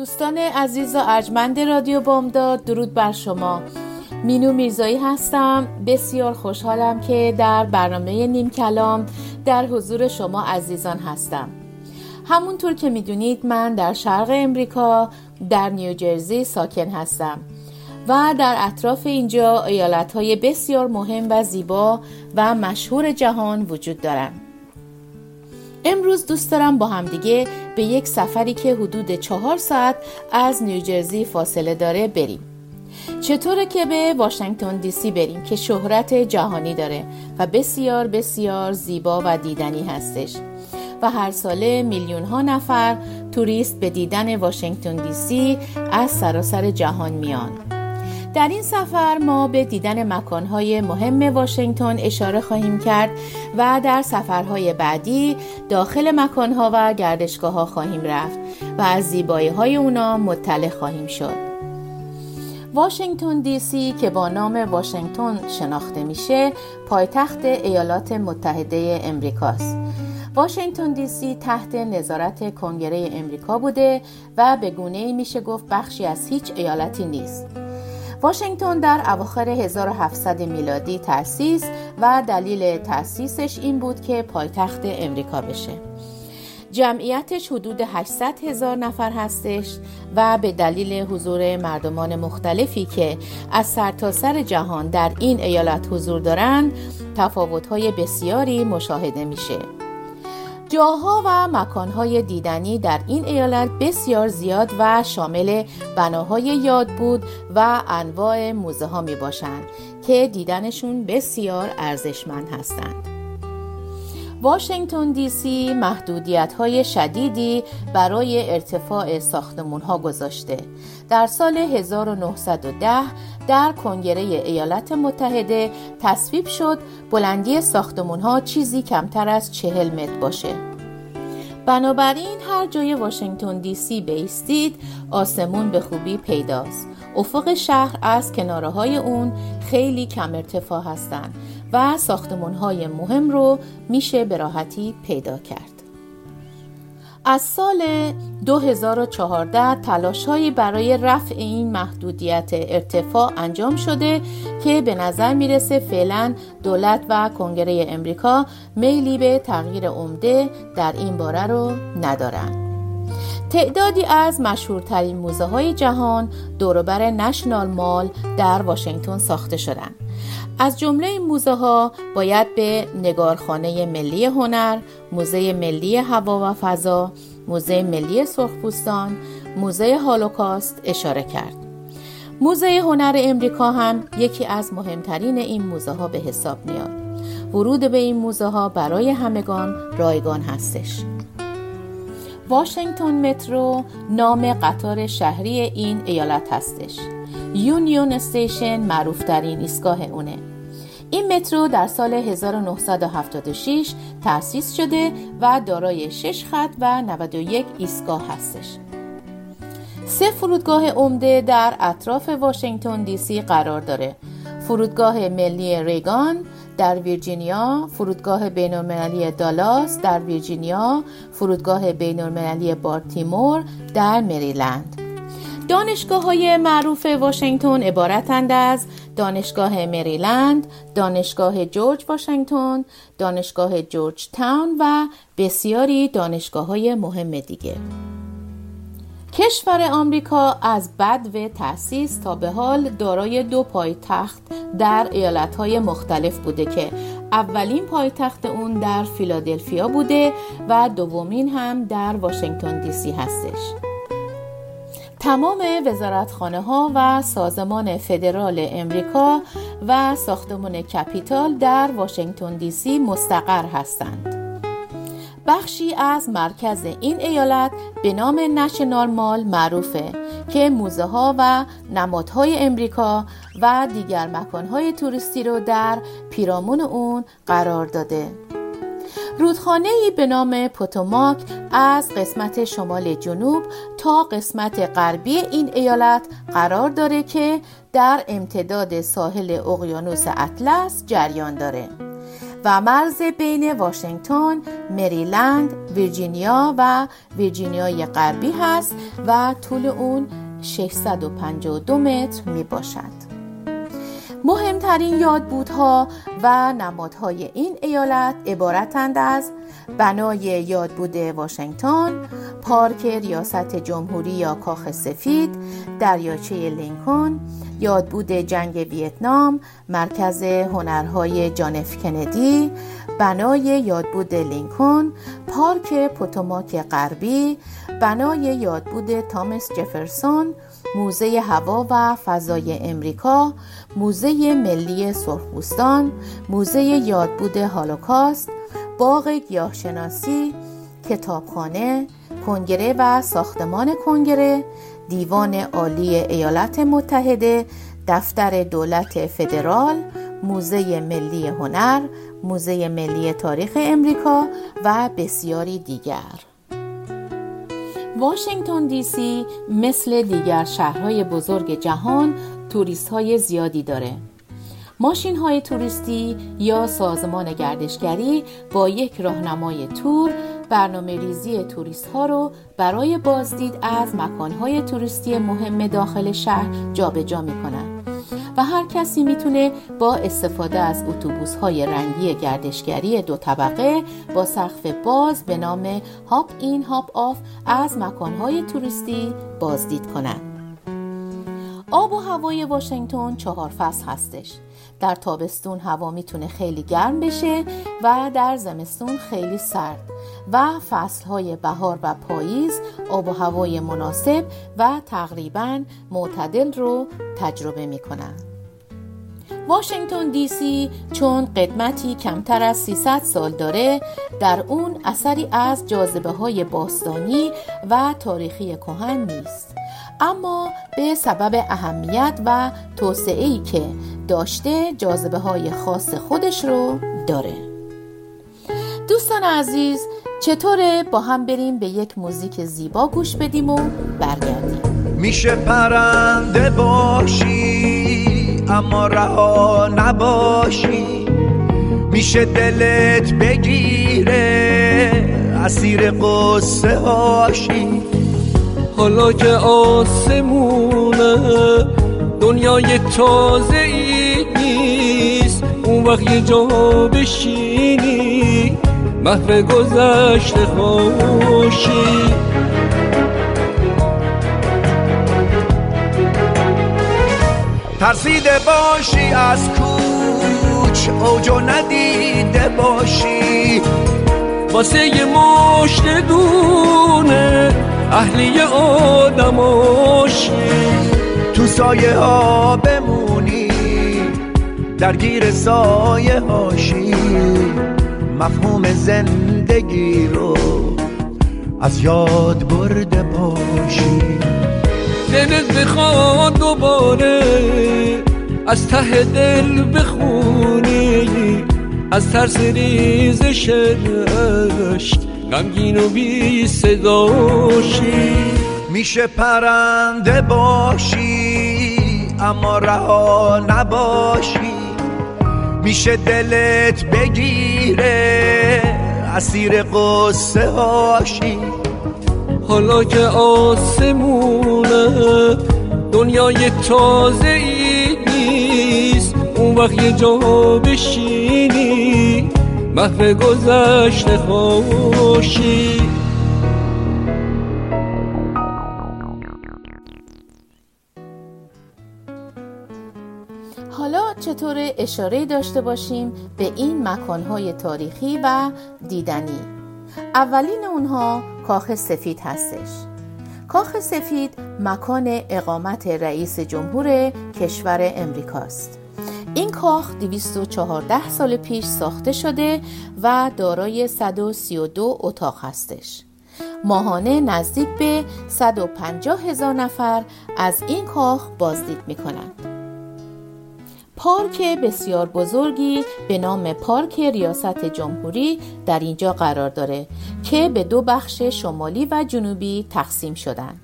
دوستان عزیز و ارجمند رادیو بامداد درود بر شما. مینو میرزایی هستم. بسیار خوشحالم که در برنامه نیم کلام در حضور شما عزیزان هستم. همونطور که می‌دونید من در شرق امریکا در نیوجرسی ساکن هستم و در اطراف اینجا ایالت های بسیار مهم و زیبا و مشهور جهان وجود دارند. امروز دوست دارم با همدیگه به یک سفری که حدود چهار ساعت از نیوجرسی فاصله داره بریم. چطوره که به واشنگتن دی سی بریم که شهرت جهانی داره و بسیار بسیار زیبا و دیدنی هستش و هر ساله میلیون ها نفر توریست به دیدن واشنگتن دی سی از سراسر جهان میان در این سفر ما به دیدن مکانهای مهم واشنگتن اشاره خواهیم کرد و در سفرهای بعدی داخل مکانها و گردشگاه ها خواهیم رفت و از زیبایی های اونا مطلع خواهیم شد. واشنگتن دی سی که با نام واشنگتن شناخته میشه پایتخت ایالات متحده امریکاست واشنگتن دی سی تحت نظارت کنگره امریکا بوده و به گونه میشه گفت بخشی از هیچ ایالتی نیست. واشنگتن در اواخر 1700 میلادی تأسیس و دلیل تأسیسش این بود که پایتخت امریکا بشه. جمعیتش حدود 800 هزار نفر هستش و به دلیل حضور مردمان مختلفی که از سرتاسر سر جهان در این ایالت حضور دارند تفاوت‌های بسیاری مشاهده میشه. جاها و مکانهای دیدنی در این ایالت بسیار زیاد و شامل بناهای یاد بود و انواع موزه ها می باشند که دیدنشون بسیار ارزشمند هستند. واشنگتن دی سی محدودیت های شدیدی برای ارتفاع ساختمون ها گذاشته. در سال 1910 در کنگره ایالات متحده تصویب شد بلندی ساختمون ها چیزی کمتر از چهل متر باشه. بنابراین هر جای واشنگتن دی سی بیستید آسمون به خوبی پیداست. افق شهر از کناره های اون خیلی کم ارتفاع هستند و ساختمون های مهم رو میشه به راحتی پیدا کرد. از سال 2014 تلاش هایی برای رفع این محدودیت ارتفاع انجام شده که به نظر می‌رسه فعلا دولت و کنگره امریکا میلی به تغییر عمده در این باره رو ندارند. تعدادی از مشهورترین موزه های جهان دوروبر نشنال مال در واشنگتن ساخته شدند. از جمله این موزه ها باید به نگارخانه ملی هنر، موزه ملی هوا و فضا، موزه ملی سرخپوستان، موزه هالوکاست اشاره کرد. موزه هنر امریکا هم یکی از مهمترین این موزه ها به حساب میاد. ورود به این موزه ها برای همگان رایگان هستش. واشنگتن مترو نام قطار شهری این ایالت هستش. یونیون استیشن معروف ترین ایستگاه اونه. این مترو در سال 1976 تأسیس شده و دارای 6 خط و 91 ایستگاه هستش. سه فرودگاه عمده در اطراف واشنگتن دی سی قرار داره. فرودگاه ملی ریگان در ویرجینیا، فرودگاه بینالمللی دالاس در ویرجینیا، فرودگاه بینالمللی بارتیمور در مریلند. دانشگاه های معروف واشنگتن عبارتند از دانشگاه مریلند، دانشگاه جورج واشنگتن، دانشگاه جورج تاون و بسیاری دانشگاه های مهم دیگه. کشور آمریکا از بد و تأسیس تا به حال دارای دو پایتخت در ایالتهای مختلف بوده که اولین پایتخت اون در فیلادلفیا بوده و دومین هم در واشنگتن دی سی هستش. تمام وزارتخانه ها و سازمان فدرال امریکا و ساختمان کپیتال در واشنگتن دی سی مستقر هستند. بخشی از مرکز این ایالت به نام نشنال مال معروفه که موزه ها و نمادهای امریکا و دیگر مکانهای توریستی رو در پیرامون اون قرار داده رودخانه ای به نام پوتوماک از قسمت شمال جنوب تا قسمت غربی این ایالت قرار داره که در امتداد ساحل اقیانوس اطلس جریان داره و مرز بین واشنگتن، مریلند، ویرجینیا و ویرجینیای غربی هست و طول اون 652 متر می باشد. مهمترین یادبودها و نمادهای این ایالت عبارتند از بنای یادبود واشنگتن، پارک ریاست جمهوری یا کاخ سفید، دریاچه لینکن، یادبود جنگ ویتنام، مرکز هنرهای جانف کندی، بنای یادبود لینکن، پارک پوتوماک غربی، بنای یادبود تامس جفرسون، موزه هوا و فضای امریکا، موزه ملی سرخپوستان، موزه یادبود هالوکاست، باغ گیاهشناسی، کتابخانه، کنگره و ساختمان کنگره، دیوان عالی ایالات متحده، دفتر دولت فدرال، موزه ملی هنر، موزه ملی تاریخ امریکا و بسیاری دیگر. واشنگتن دی سی مثل دیگر شهرهای بزرگ جهان توریست های زیادی داره. ماشین های توریستی یا سازمان گردشگری با یک راهنمای تور برنامه ریزی توریست ها رو برای بازدید از مکان های توریستی مهم داخل شهر جابجا می کنن. و هر کسی می‌تونه با استفاده از اتوبوس های رنگی گردشگری دو طبقه با سقف باز به نام hop in hop off از مکان های توریستی بازدید کنند. آب و هوای واشنگتن چهار فصل هستش. در تابستون هوا می‌تونه خیلی گرم بشه و در زمستون خیلی سرد و فصلهای بهار و پاییز آب و هوای مناسب و تقریبا معتدل رو تجربه می‌کنن. واشنگتن دی سی چون قدمتی کمتر از 300 سال داره در اون اثری از جاذبه های باستانی و تاریخی کهن نیست. اما به سبب اهمیت و توسعه ای که داشته جاذبه های خاص خودش رو داره. دوستان عزیز چطوره با هم بریم به یک موزیک زیبا گوش بدیم و برگردیم. میشه پرنده باشی اما رها نباشی. میشه دلت بگیره اسیر قصه هاشی حالا که آسمونه دنیای تازه ای نیست. اون وقت یه جا بشینی محو گذشته خوشی ترسیده باشی از کوچ اوجو ندیده باشی. واسه یه مشت دونه اهلی آدماشی تو سایه ها بمونی درگیر سایه هاشی. مفهوم زندگی رو از یاد برده باشی. دلت بخواد دوباره از ته دل بخونی از ترس ریزش رشت غمگین و بی صداشی. میشه پرنده باشی اما رها نباشی. میشه دلت بگیره اسیر قصه هاشی. حالا که آسمونه دنیای تازه ای نیست. اون وقت یه جا بشینی. محو گذشته خوشی حالا چطور اشاره داشته باشیم به این مکانهای تاریخی و دیدنی؟ اولین اونها کاخ سفید هستش. کاخ سفید مکان اقامت رئیس جمهور کشور امریکاست. کاخ 214 سال پیش ساخته شده و دارای 132 اتاق هستش. ماهانه نزدیک به 150 هزار نفر از این کاخ بازدید می کنند. پارک بسیار بزرگی به نام پارک ریاست جمهوری در اینجا قرار داره که به دو بخش شمالی و جنوبی تقسیم شدن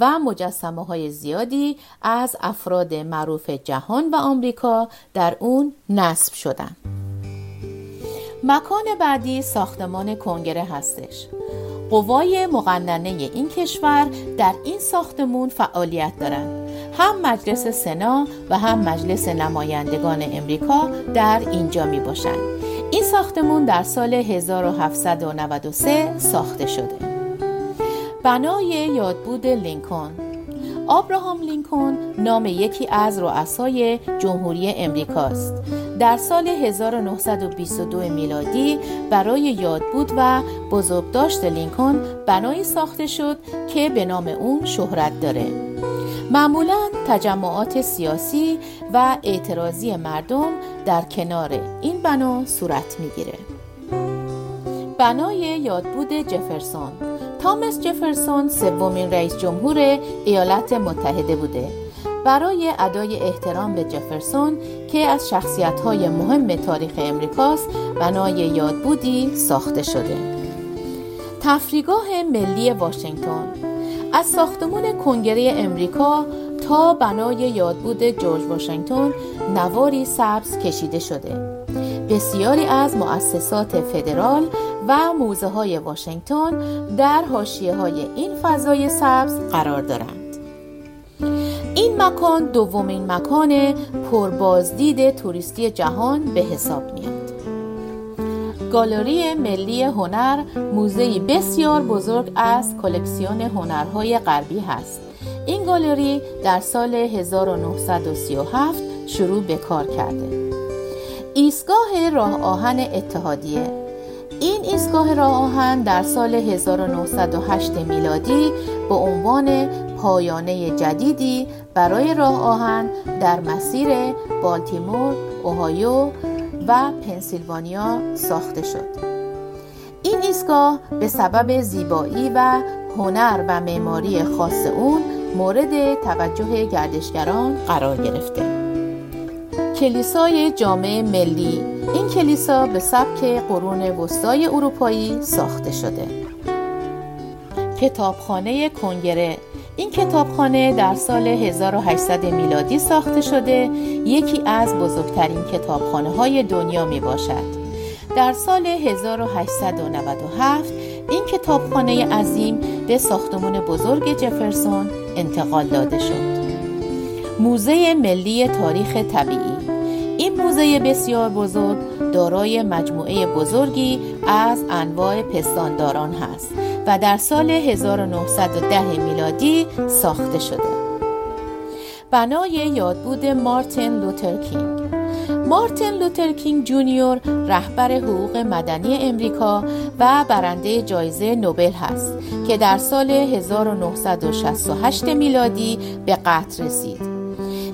و مجسمه های زیادی از افراد معروف جهان و آمریکا در اون نصب شدن. مکان بعدی ساختمان کنگره هستش. قوای مقننه این کشور در این ساختمون فعالیت دارند هم مجلس سنا و هم مجلس نمایندگان امریکا در اینجا می باشند این ساختمون در سال 1793 ساخته شده. بنای یادبود لینکن. آبراهام لینکن نام یکی از رؤسای جمهوری امریکاست. در سال 1922 میلادی برای یادبود و بزرگداشت لینکن بنایی ساخته شد که به نام اون شهرت داره. معمولا تجمعات سیاسی و اعتراضی مردم در کنار این بنا صورت می‌گیره. بنای یادبود جفرسون. تامس جفرسون سومین رئیس جمهور ایالات متحده بوده. برای ادای احترام به جفرسون که از های مهم تاریخ امریکاست بنای یادبودی ساخته شده. تفریگاه ملی واشنگتن. از ساختمان کنگره امریکا تا بنای یادبود جورج واشنگتن نواری سبز کشیده شده. بسیاری از مؤسسات فدرال و موزه های واشنگتن در حاشیه های این فضای سبز قرار دارند. این مکان دومین مکان پربازدید توریستی جهان به حساب میاد. گالری ملی هنر موزه بسیار بزرگ از کلکسیون هنرهای غربی هست. این گالری در سال 1937 شروع به کار کرده. ایستگاه راه آهن اتحادیه این ایستگاه راه آهن در سال 1908 میلادی به عنوان پایانه جدیدی برای راه آهن در مسیر بالتیمور، اوهایو و پنسیلوانیا ساخته شد. این ایستگاه به سبب زیبایی و هنر و معماری خاص اون مورد توجه گردشگران قرار گرفته. کلیسای جامع ملی این کلیسا به سبک قرون وسطای اروپایی ساخته شده. کتابخانه کنگره. این کتابخانه در سال 1800 میلادی ساخته شده. یکی از بزرگترین کتابخانه های دنیا می باشد در سال 1897 این کتابخانه عظیم به ساختمان بزرگ جفرسون انتقال داده شد. موزه ملی تاریخ طبیعی. این موزه بسیار بزرگ دارای مجموعه بزرگی از انواع پستانداران هست و در سال 1910 میلادی ساخته شده. بنای یادبود مارتین لوتر کینگ مارتین لوتر کینگ جونیور رهبر حقوق مدنی امریکا و برنده جایزه نوبل هست که در سال 1968 میلادی به قتل رسید.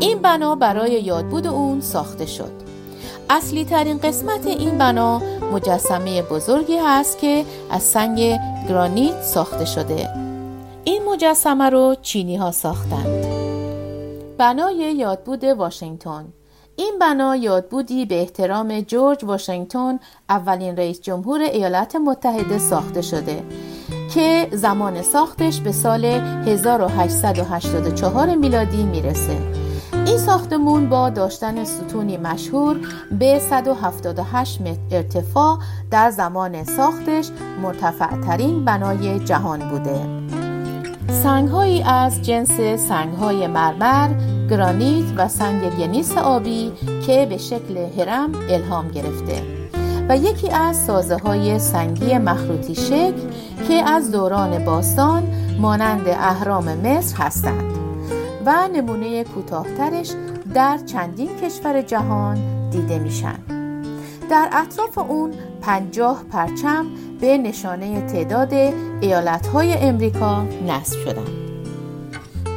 این بنا برای یادبود اون ساخته شد. اصلی ترین قسمت این بنا مجسمه بزرگی هست که از سنگ گرانیت ساخته شده. این مجسمه رو چینی ها ساختند. بنای یادبود واشنگتن. این بنا یادبودی به احترام جورج واشنگتن اولین رئیس جمهور ایالات متحده ساخته شده که زمان ساختش به سال 1884 میلادی می‌رسه. این ساختمون با داشتن ستونی مشهور به 178 متر ارتفاع در زمان ساختش مرتفع ترین بنای جهان بوده. سنگهایی از جنس سنگهای مرمر، گرانیت و سنگ گنیس آبی که به شکل هرم الهام گرفته و یکی از سازه های سنگی مخروطی شکل که از دوران باستان مانند اهرام مصر هستند. و نمونه کوتاهترش در چندین کشور جهان دیده میشن. در اطراف اون پنجاه پرچم به نشانه تعداد ایالتهای امریکا نصب شدند.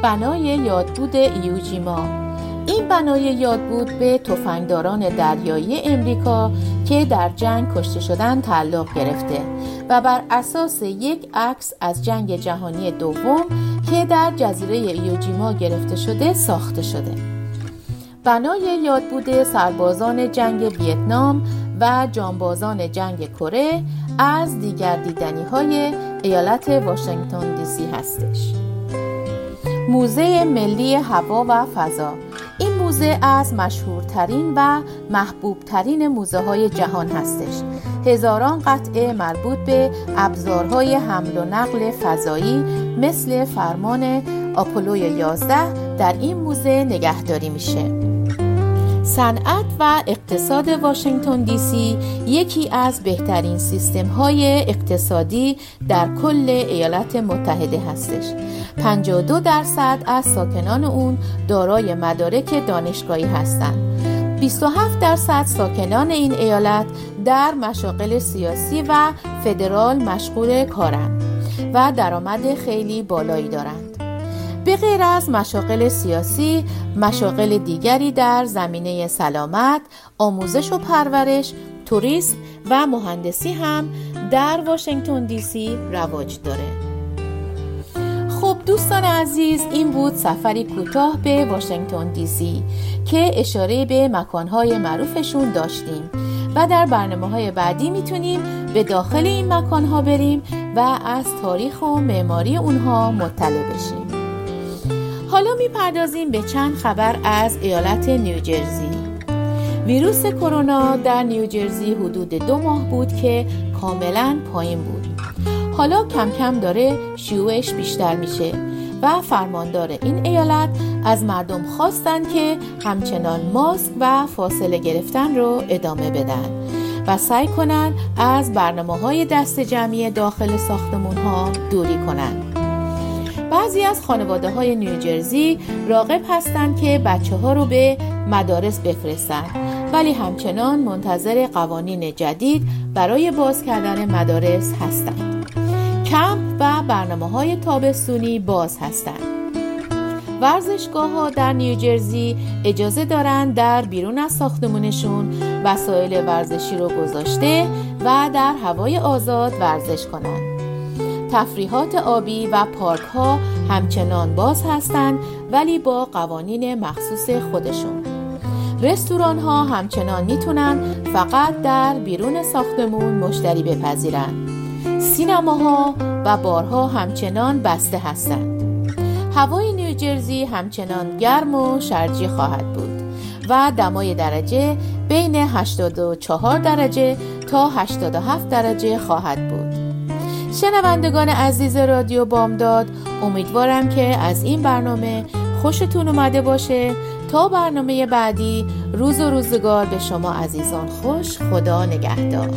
بنای یادبود ایوجیما. این بنای یاد بود به تفنگداران دریایی امریکا که در جنگ کشته شدن تعلق گرفته. و بر اساس یک عکس از جنگ جهانی دوم که در جزیره ایوجیما گرفته شده ساخته شده. بنای یادبود سربازان جنگ ویتنام و جانبازان جنگ کره از دیگر دیدنی های ایالت واشنگتن دی سی هستش. موزه ملی هوا و فضا. این موزه از مشهورترین و محبوبترین موزه های جهان هستش. هزاران قطعه مربوط به ابزارهای حمل و نقل فضایی مثل فرمان آپولو 11 در این موزه نگهداری میشه. صنعت و اقتصاد واشنگتن دی سی یکی از بهترین سیستم های اقتصادی در کل ایالات متحده هستش. 52 درصد از ساکنان اون دارای مدارک دانشگاهی هستند. 27 درصد ساکنان این ایالت در مشاغل سیاسی و فدرال مشغول کارند و درآمد خیلی بالایی دارند. به غیر از مشاغل سیاسی مشاغل دیگری در زمینه سلامت آموزش و پرورش توریسم و مهندسی هم در واشنگتن دی سی رواج داره. دوستان عزیز این بود سفری کوتاه به واشنگتن دی سی که اشاره به مکانهای معروفشون داشتیم. و در برنامه های بعدی می‌تونیم به داخل این مکانها بریم و از تاریخ و معماری اونها مطلع بشیم. حالا می‌پردازیم به چند خبر از ایالت نیوجرسی ویروس کرونا در نیوجرسی حدود دو ماه بود که کاملا پایین بود. حالا کم کم داره شیوعش بیشتر میشه و فرماندار این ایالت از مردم خواستند که همچنان ماسک و فاصله گرفتن رو ادامه بدن و سعی کنند از برنامه های دست جمعی داخل ساختمون ها دوری کنند. بعضی از خانواده های نیوجرسی راقب هستند که بچه ها رو به مدارس بفرستند ولی همچنان منتظر قوانین جدید برای باز کردن مدارس هستند کمپ و برنامه های تابستونی باز هستند. ورزشگاه ها در نیوجرسی اجازه دارند در بیرون از ساختمونشون وسایل ورزشی رو گذاشته و در هوای آزاد ورزش کنند. تفریحات آبی و پارک ها همچنان باز هستند ولی با قوانین مخصوص خودشون. رستوران ها همچنان می‌تونن فقط در بیرون ساختمون مشتری بپذیرن. سینماها و بارها همچنان بسته هستند. هوای نیوجرسی همچنان گرم و شرجی خواهد بود و دمای درجه بین 84 درجه تا 87 درجه خواهد بود. شنوندگان عزیز رادیو بامداد امیدوارم که از این برنامه خوشتون اومده باشه. تا برنامه بعدی روز و روزگار به شما عزیزان خوش خدا نگهدار.